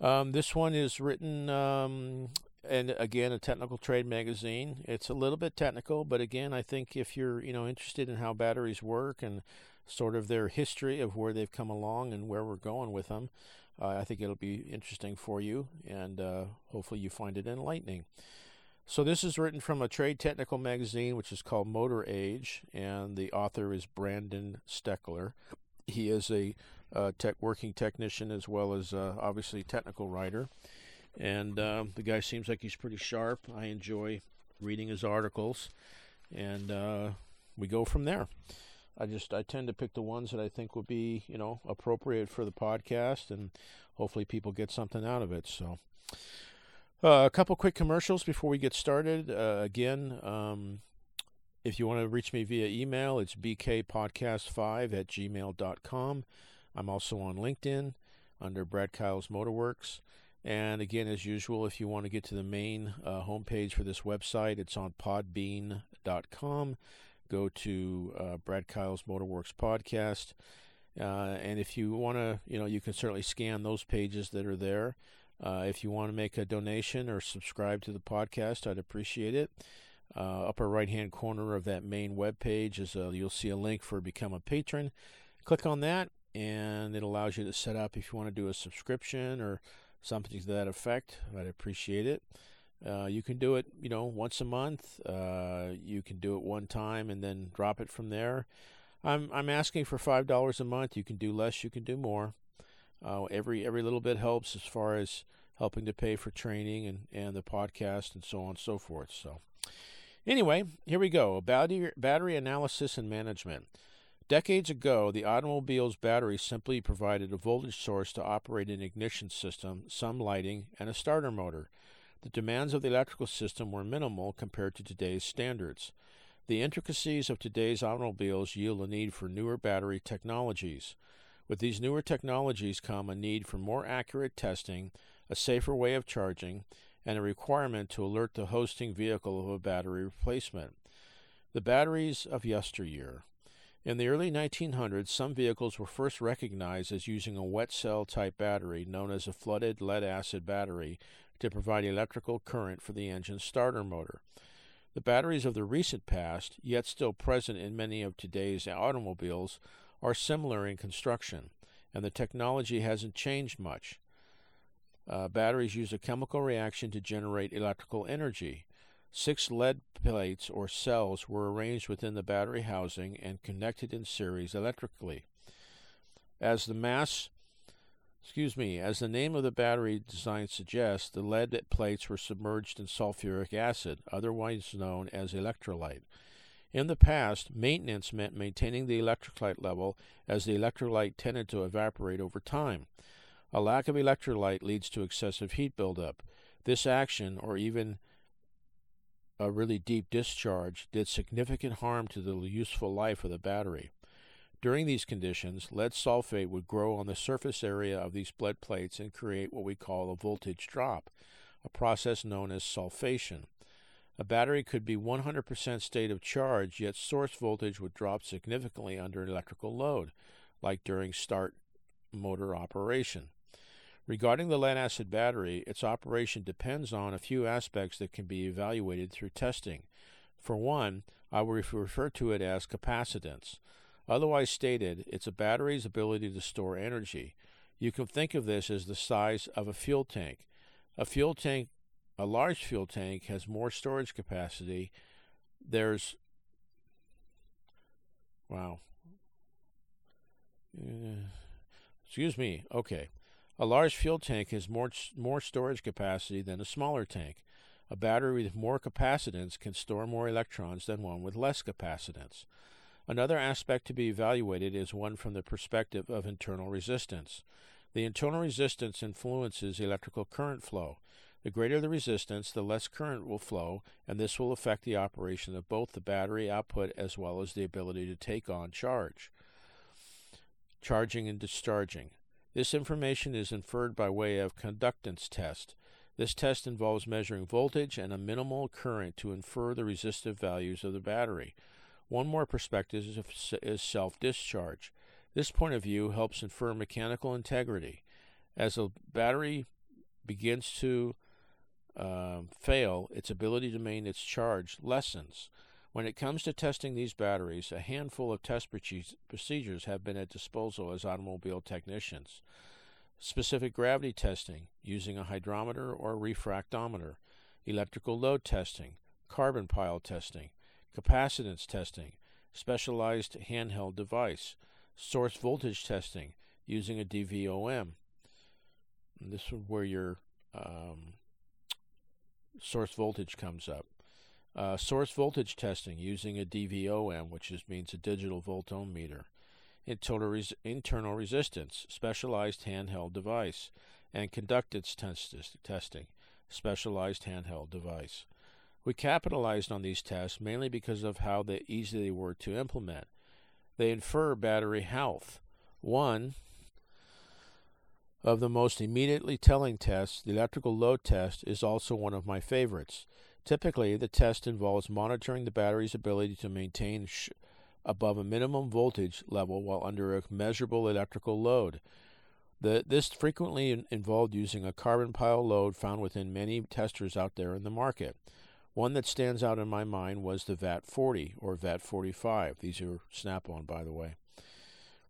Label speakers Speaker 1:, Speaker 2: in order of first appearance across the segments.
Speaker 1: Um, this one is written, um, and again, a technical trade magazine. It's a little bit technical, but again, I think if you're you know interested in how batteries work and sort of their history of where they've come along and where we're going with them, uh, I think it'll be interesting for you, and uh, hopefully you find it enlightening. So this is written from a trade technical magazine, which is called Motor Age, and the author is Brandon Steckler. He is a uh, tech working technician as well as uh, obviously technical writer. And uh, the guy seems like he's pretty sharp. I enjoy reading his articles, and uh, we go from there. I just I tend to pick the ones that I think would be you know appropriate for the podcast, and hopefully people get something out of it. So. Uh, a couple quick commercials before we get started. Uh, again, um, if you want to reach me via email, it's bkpodcast5 at gmail.com. I'm also on LinkedIn under Brad Kyle's Motorworks. And again, as usual, if you want to get to the main uh, homepage for this website, it's on podbean.com. Go to uh, Brad Kyle's Motorworks podcast. Uh, and if you want to, you know, you can certainly scan those pages that are there. Uh, if you want to make a donation or subscribe to the podcast, I'd appreciate it. Uh, upper right hand corner of that main web page is a, you'll see a link for become a patron. Click on that, and it allows you to set up if you want to do a subscription or something to that effect. I'd appreciate it. Uh, you can do it, you know, once a month. Uh, you can do it one time and then drop it from there. I'm I'm asking for five dollars a month. You can do less. You can do more. Uh, every every little bit helps as far as helping to pay for training and, and the podcast and so on and so forth. So, anyway, here we go. Battery battery analysis and management. Decades ago, the automobile's battery simply provided a voltage source to operate an ignition system, some lighting, and a starter motor. The demands of the electrical system were minimal compared to today's standards. The intricacies of today's automobiles yield a need for newer battery technologies. With these newer technologies come a need for more accurate testing, a safer way of charging, and a requirement to alert the hosting vehicle of a battery replacement. The batteries of yesteryear. In the early 1900s, some vehicles were first recognized as using a wet cell type battery known as a flooded lead acid battery to provide electrical current for the engine's starter motor. The batteries of the recent past, yet still present in many of today's automobiles, are similar in construction, and the technology hasn't changed much. Uh, batteries use a chemical reaction to generate electrical energy. Six lead plates or cells were arranged within the battery housing and connected in series electrically. As the mass excuse me, as the name of the battery design suggests, the lead plates were submerged in sulfuric acid, otherwise known as electrolyte. In the past, maintenance meant maintaining the electrolyte level as the electrolyte tended to evaporate over time. A lack of electrolyte leads to excessive heat buildup. This action, or even a really deep discharge did significant harm to the useful life of the battery. During these conditions, lead sulfate would grow on the surface area of these lead plates and create what we call a voltage drop, a process known as sulfation. A battery could be 100% state of charge, yet source voltage would drop significantly under electrical load, like during start motor operation. Regarding the lead acid battery, its operation depends on a few aspects that can be evaluated through testing. For one, I will refer to it as capacitance. Otherwise stated, it's a battery's ability to store energy. You can think of this as the size of a fuel tank. A fuel tank, a large fuel tank, has more storage capacity. There's, wow. Uh, excuse me. Okay. A large fuel tank has more, more storage capacity than a smaller tank. A battery with more capacitance can store more electrons than one with less capacitance. Another aspect to be evaluated is one from the perspective of internal resistance. The internal resistance influences electrical current flow. The greater the resistance, the less current will flow, and this will affect the operation of both the battery output as well as the ability to take on charge. Charging and discharging. This information is inferred by way of conductance test. This test involves measuring voltage and a minimal current to infer the resistive values of the battery. One more perspective is self discharge. This point of view helps infer mechanical integrity. As a battery begins to uh, fail, its ability to maintain its charge lessens. When it comes to testing these batteries, a handful of test procedures have been at disposal as automobile technicians. Specific gravity testing using a hydrometer or refractometer, electrical load testing, carbon pile testing, capacitance testing, specialized handheld device, source voltage testing using a DVOM. And this is where your um, source voltage comes up. Uh, source voltage testing using a DVOM, which is, means a digital volt. Internal, res- internal resistance, specialized handheld device. And conductance test- testing, specialized handheld device. We capitalized on these tests mainly because of how they, easy they were to implement. They infer battery health. One of the most immediately telling tests, the electrical load test, is also one of my favorites. Typically, the test involves monitoring the battery's ability to maintain sh- above a minimum voltage level while under a measurable electrical load. The, this frequently involved using a carbon pile load found within many testers out there in the market. One that stands out in my mind was the VAT 40 or VAT 45. These are Snap-on, by the way.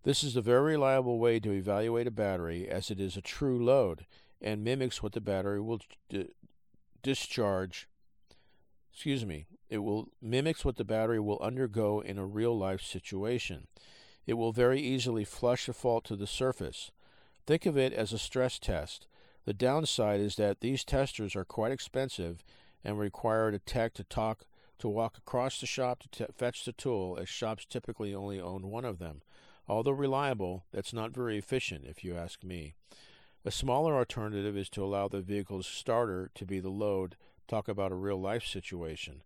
Speaker 1: This is a very reliable way to evaluate a battery as it is a true load and mimics what the battery will d- discharge. Excuse me. It will mimics what the battery will undergo in a real life situation. It will very easily flush a fault to the surface. Think of it as a stress test. The downside is that these testers are quite expensive and require a tech to talk to walk across the shop to fetch the tool, as shops typically only own one of them. Although reliable, that's not very efficient, if you ask me. A smaller alternative is to allow the vehicle's starter to be the load. Talk about a real life situation.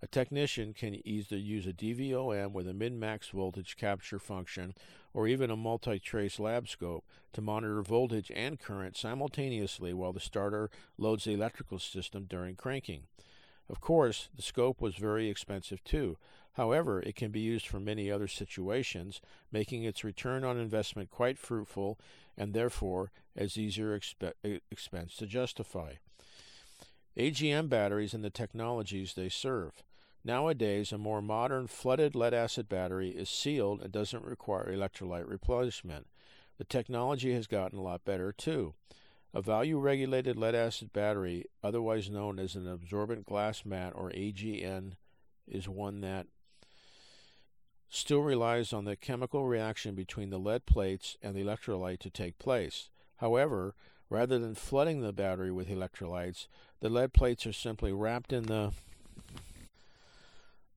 Speaker 1: A technician can either use a DVOM with a min max voltage capture function or even a multi trace lab scope to monitor voltage and current simultaneously while the starter loads the electrical system during cranking. Of course, the scope was very expensive too. However, it can be used for many other situations, making its return on investment quite fruitful and therefore as easier expe- expense to justify. AGM batteries and the technologies they serve. Nowadays, a more modern flooded lead acid battery is sealed and doesn't require electrolyte replenishment. The technology has gotten a lot better too. A valve regulated lead acid battery, otherwise known as an absorbent glass mat or AGM, is one that still relies on the chemical reaction between the lead plates and the electrolyte to take place. However, rather than flooding the battery with electrolytes, the lead plates are simply wrapped in the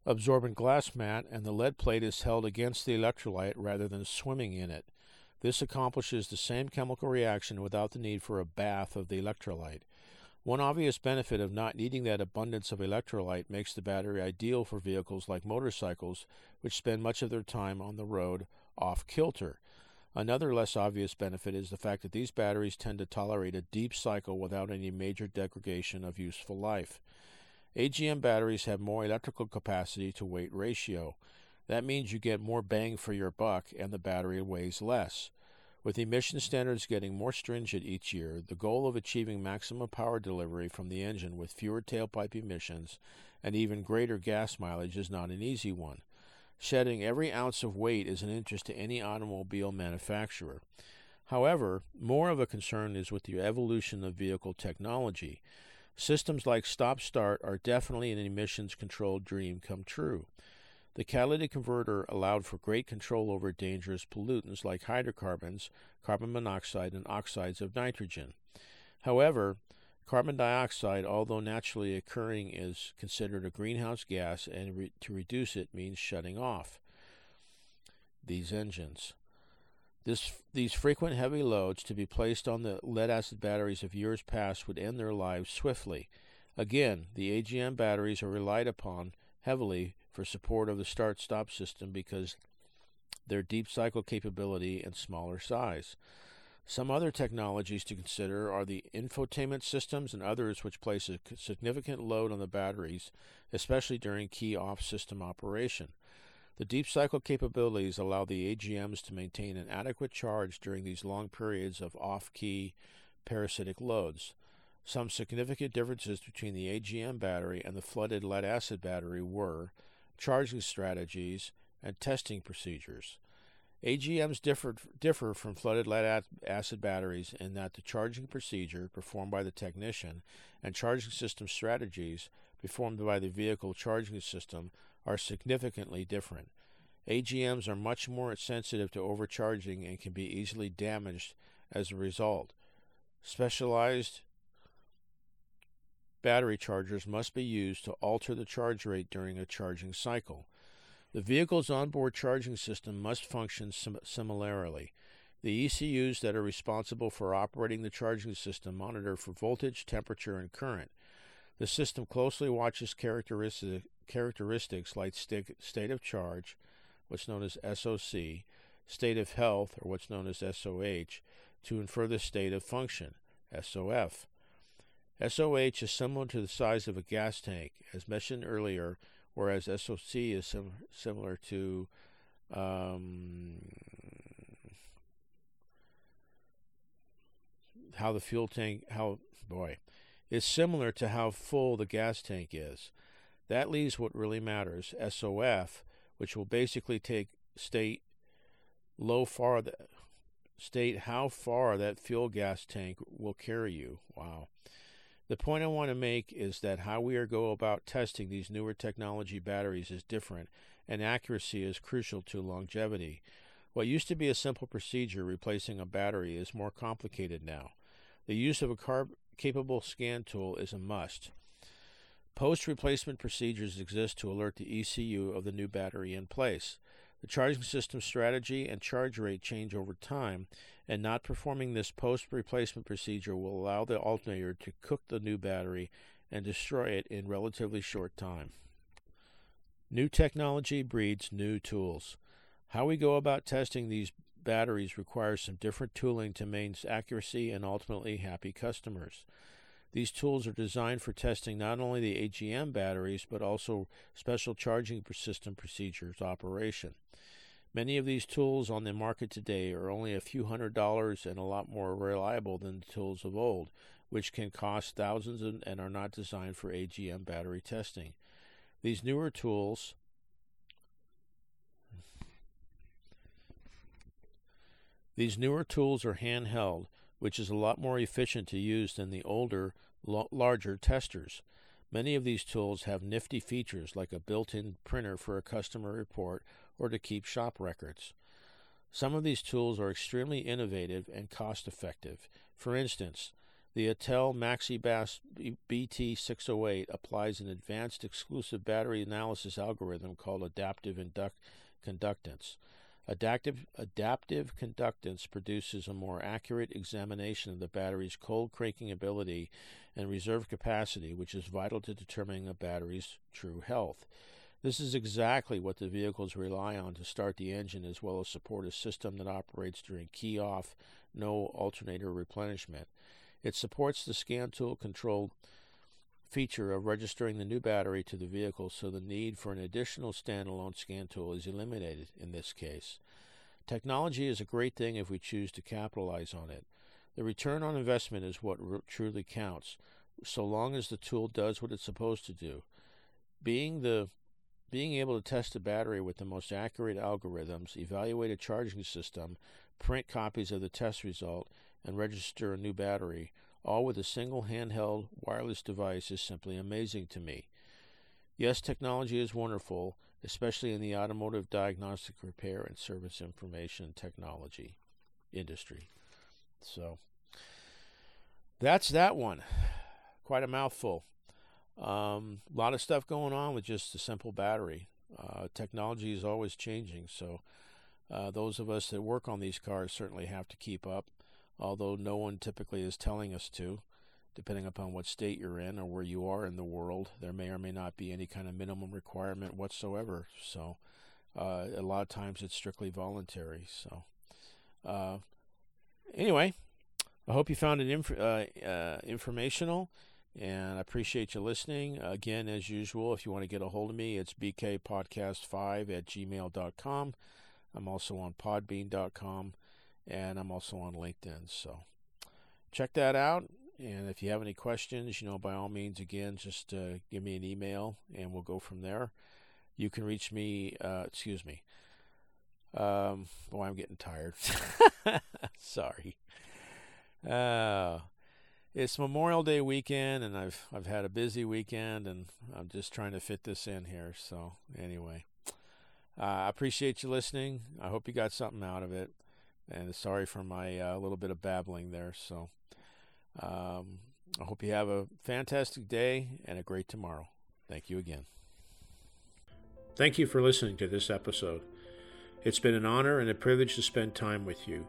Speaker 1: absorbent glass mat and the lead plate is held against the electrolyte rather than swimming in it. This accomplishes the same chemical reaction without the need for a bath of the electrolyte. One obvious benefit of not needing that abundance of electrolyte makes the battery ideal for vehicles like motorcycles, which spend much of their time on the road off kilter. Another less obvious benefit is the fact that these batteries tend to tolerate a deep cycle without any major degradation of useful life. AGM batteries have more electrical capacity to weight ratio. That means you get more bang for your buck and the battery weighs less. With emission standards getting more stringent each year, the goal of achieving maximum power delivery from the engine with fewer tailpipe emissions and even greater gas mileage is not an easy one. Shedding every ounce of weight is an interest to any automobile manufacturer. However, more of a concern is with the evolution of vehicle technology. Systems like stop start are definitely an emissions controlled dream come true. The catalytic converter allowed for great control over dangerous pollutants like hydrocarbons, carbon monoxide, and oxides of nitrogen. However, carbon dioxide, although naturally occurring, is considered a greenhouse gas, and re- to reduce it means shutting off these engines. This, these frequent heavy loads to be placed on the lead acid batteries of years past would end their lives swiftly. Again, the AGM batteries are relied upon heavily for support of the start stop system because their deep cycle capability and smaller size. Some other technologies to consider are the infotainment systems and others which place a significant load on the batteries, especially during key off system operation. The deep cycle capabilities allow the AGMs to maintain an adequate charge during these long periods of off key parasitic loads. Some significant differences between the AGM battery and the flooded lead acid battery were charging strategies and testing procedures. AGMs differ, differ from flooded lead acid batteries in that the charging procedure performed by the technician and charging system strategies performed by the vehicle charging system are significantly different. AGMs are much more sensitive to overcharging and can be easily damaged as a result. Specialized battery chargers must be used to alter the charge rate during a charging cycle. The vehicle's onboard charging system must function sim- similarly. The ECUs that are responsible for operating the charging system monitor for voltage, temperature, and current. The system closely watches characteristic, characteristics like st- state of charge, what's known as SOC, state of health, or what's known as SOH, to infer the state of function, SOF. SOH is similar to the size of a gas tank, as mentioned earlier, whereas SOC is sim- similar to um, how the fuel tank, how, boy, is similar to how full the gas tank is. That leaves what really matters, SOF, which will basically take state low far the, state how far that fuel gas tank will carry you. Wow. The point I want to make is that how we are go about testing these newer technology batteries is different, and accuracy is crucial to longevity. What used to be a simple procedure replacing a battery is more complicated now. The use of a carb capable scan tool is a must. Post replacement procedures exist to alert the ECU of the new battery in place. The charging system strategy and charge rate change over time, and not performing this post replacement procedure will allow the alternator to cook the new battery and destroy it in relatively short time. New technology breeds new tools. How we go about testing these batteries requires some different tooling to maintain accuracy and ultimately happy customers. These tools are designed for testing not only the AGM batteries, but also special charging system procedures operation. Many of these tools on the market today are only a few hundred dollars and a lot more reliable than the tools of old, which can cost thousands and are not designed for AGM battery testing. These newer tools These newer tools are handheld which is a lot more efficient to use than the older, larger testers. Many of these tools have nifty features like a built in printer for a customer report or to keep shop records. Some of these tools are extremely innovative and cost effective. For instance, the Autel MaxiBas BT608 applies an advanced exclusive battery analysis algorithm called adaptive induct- conductance. Adaptive, adaptive conductance produces a more accurate examination of the battery's cold cranking ability and reserve capacity, which is vital to determining a battery's true health. This is exactly what the vehicles rely on to start the engine as well as support a system that operates during key off, no alternator replenishment. It supports the scan tool controlled feature of registering the new battery to the vehicle, so the need for an additional standalone scan tool is eliminated in this case. Technology is a great thing if we choose to capitalize on it. The return on investment is what r- truly counts, so long as the tool does what it's supposed to do. Being the being able to test a battery with the most accurate algorithms, evaluate a charging system, print copies of the test result, and register a new battery all with a single handheld wireless device, is simply amazing to me. Yes, technology is wonderful, especially in the automotive diagnostic repair and service information technology industry. So that's that one. Quite a mouthful. A um, lot of stuff going on with just a simple battery. Uh, technology is always changing, so Uh, those of us that work on these cars certainly have to keep up, although no one typically is telling us to. Depending upon what state you're in or where you are in the world, there may or may not be any kind of minimum requirement whatsoever. So, uh, a lot of times it's strictly voluntary. So, uh, anyway, I hope you found it inf- uh, uh, informational, and I appreciate you listening. Again, as usual, if you want to get a hold of me, it's bkpodcast5 at gmail.com. I'm also on podbean.com, and I'm also on LinkedIn. So check that out. And if you have any questions, you know, by all means, again, just uh, give me an email and we'll go from there. You can reach me, uh, excuse me. Um, boy, I'm getting tired. Sorry. Uh, it's Memorial Day weekend, and I've I've had a busy weekend, and I'm just trying to fit this in here. So anyway, uh, I appreciate you listening. I hope you got something out of it, and sorry for my uh, little bit of babbling there. So um, I hope you have a fantastic day and a great tomorrow. Thank you again. Thank you for listening to this episode. It's been an honor and a privilege to spend time with you.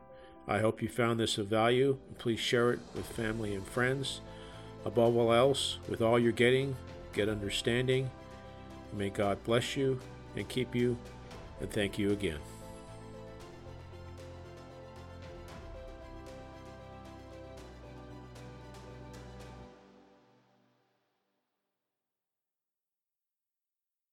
Speaker 1: I hope you found this of value. Please share it with family and friends. Above all else, with all you're getting, get understanding. May God bless you and keep you, and thank you again.